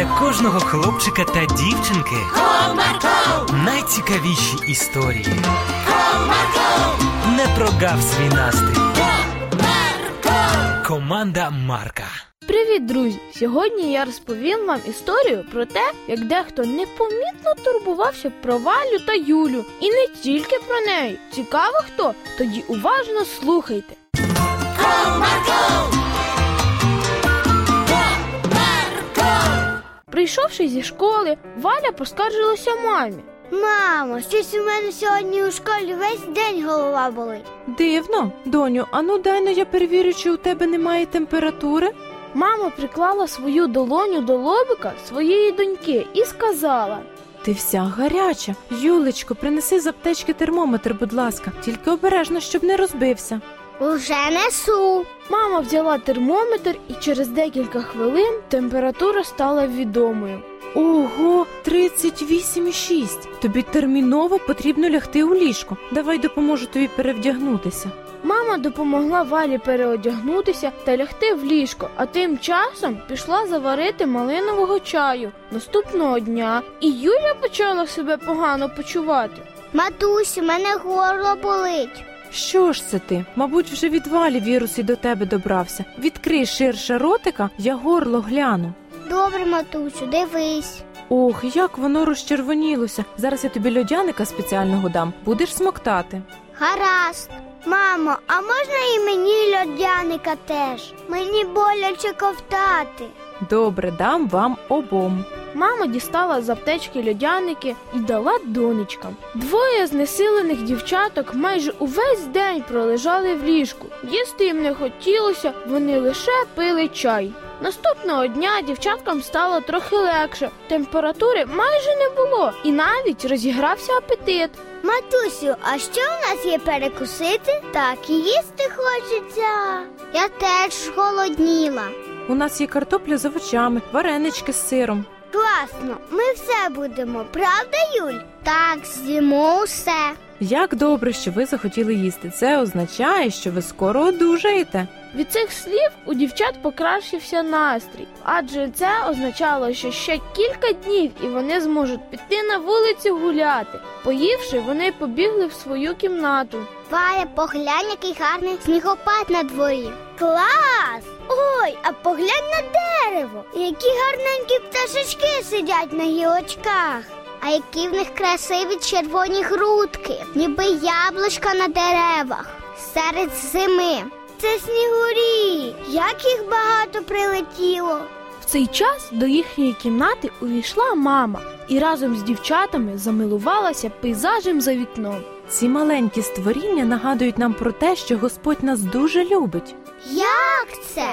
для кожного хлопчика та дівчинки Comarco, найцікавіші історії. Comarco, Не прогав свій настрій. Comarco. Команда Марка. Привіт, друзі! Сьогодні я розповім вам історію про те, як дехто непомітно турбувався про Валю та Юлю. І не тільки про неї. Цікаво хто? Тоді уважно слухайте. Прийшовши зі школи, Валя поскаржилася мамі. Мамо, щось у мене сьогодні у школі весь день голова болить. Дивно, доню, ану дай но я перевірю, чи у тебе немає температури. Мама приклала свою долоню до лобика своєї доньки і сказала: Ти вся гаряча. Юлечко, принеси з аптечки термометр, будь ласка, тільки обережно, щоб не розбився. Уже несу. Мама взяла термометр, і через декілька хвилин температура стала відомою. Ого, 38,6. Тобі терміново потрібно лягти у ліжко. Давай допоможу тобі перевдягнутися. Мама допомогла Валі переодягнутися та лягти в ліжко, а тим часом пішла заварити малинового чаю. Наступного дня і Юля почала себе погано почувати. Матусь, у мене горло болить. Що ж це ти? Мабуть, вже від валі вірус і до тебе добрався. Відкрий ширше ротика, я горло гляну. Добре, матусю, дивись. Ох, як воно розчервонілося. Зараз я тобі льодяника спеціального дам. Будеш смоктати. Гаразд. Мамо, а можна і мені льодяника теж? Мені боляче ковтати. Добре, дам вам обом. Мама дістала з аптечки льодяники і дала донечкам. Двоє знесилених дівчаток майже увесь день пролежали в ліжку. Їсти їм не хотілося, вони лише пили чай. Наступного дня дівчаткам стало трохи легше, температури майже не було, і навіть розігрався апетит. Матусю, а що у нас є перекусити? Так і їсти хочеться. Я теж голодніла. У нас є картопля з овочами, варенички з сиром. Класно, ми все будемо, правда, Юль? Так, з'їмо усе. Як добре, що ви захотіли їсти. Це означає, що ви скоро одужаєте. Від цих слів у дівчат покращився настрій, адже це означало, що ще кілька днів і вони зможуть піти на вулицю гуляти. Поївши, вони побігли в свою кімнату. Валя, поглянь, який гарний снігопад на дворі. Клас! Ой, а поглянь на дерево. Які гарненькі пташечки сидять на гілочках. А які в них красиві червоні грудки, ніби яблучка на деревах серед зими. Це снігурі. Як їх багато прилетіло. В цей час до їхньої кімнати увійшла мама і разом з дівчатами замилувалася пейзажем за вікном. Ці маленькі створіння нагадують нам про те, що Господь нас дуже любить. Як це?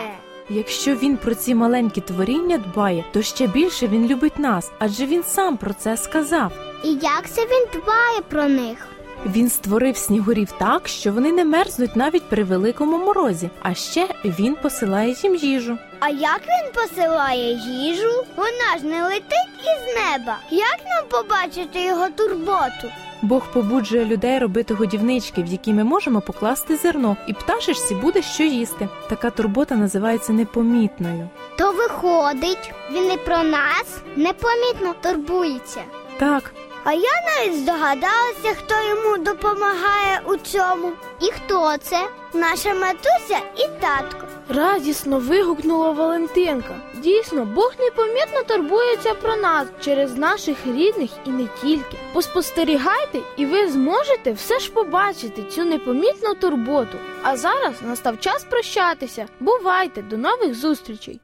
Якщо він про ці маленькі творіння дбає, то ще більше він любить нас, адже він сам про це сказав. І як це він дбає про них? Він створив снігурів так, що вони не мерзнуть навіть при великому морозі. А ще він посилає їм їжу. А як він посилає їжу? Вона ж не летить із неба. Як нам побачити його турботу? Бог побуджує людей робити годівнички, в які ми можемо покласти зерно, і пташечці буде що їсти. Така турбота називається непомітною. То виходить, він і про нас непомітно турбується. Так, А я навіть здогадалася, хто йому допомагає у цьому. І хто це? Наша матуся і татко. Радісно вигукнула Валентинка. Дійсно, Бог непомітно турбується про нас через наших рідних і не тільки. Поспостерігайте, і ви зможете все ж побачити цю непомітну турботу. А зараз настав час прощатися. Бувайте, до нових зустрічей!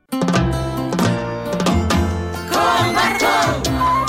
Comarco,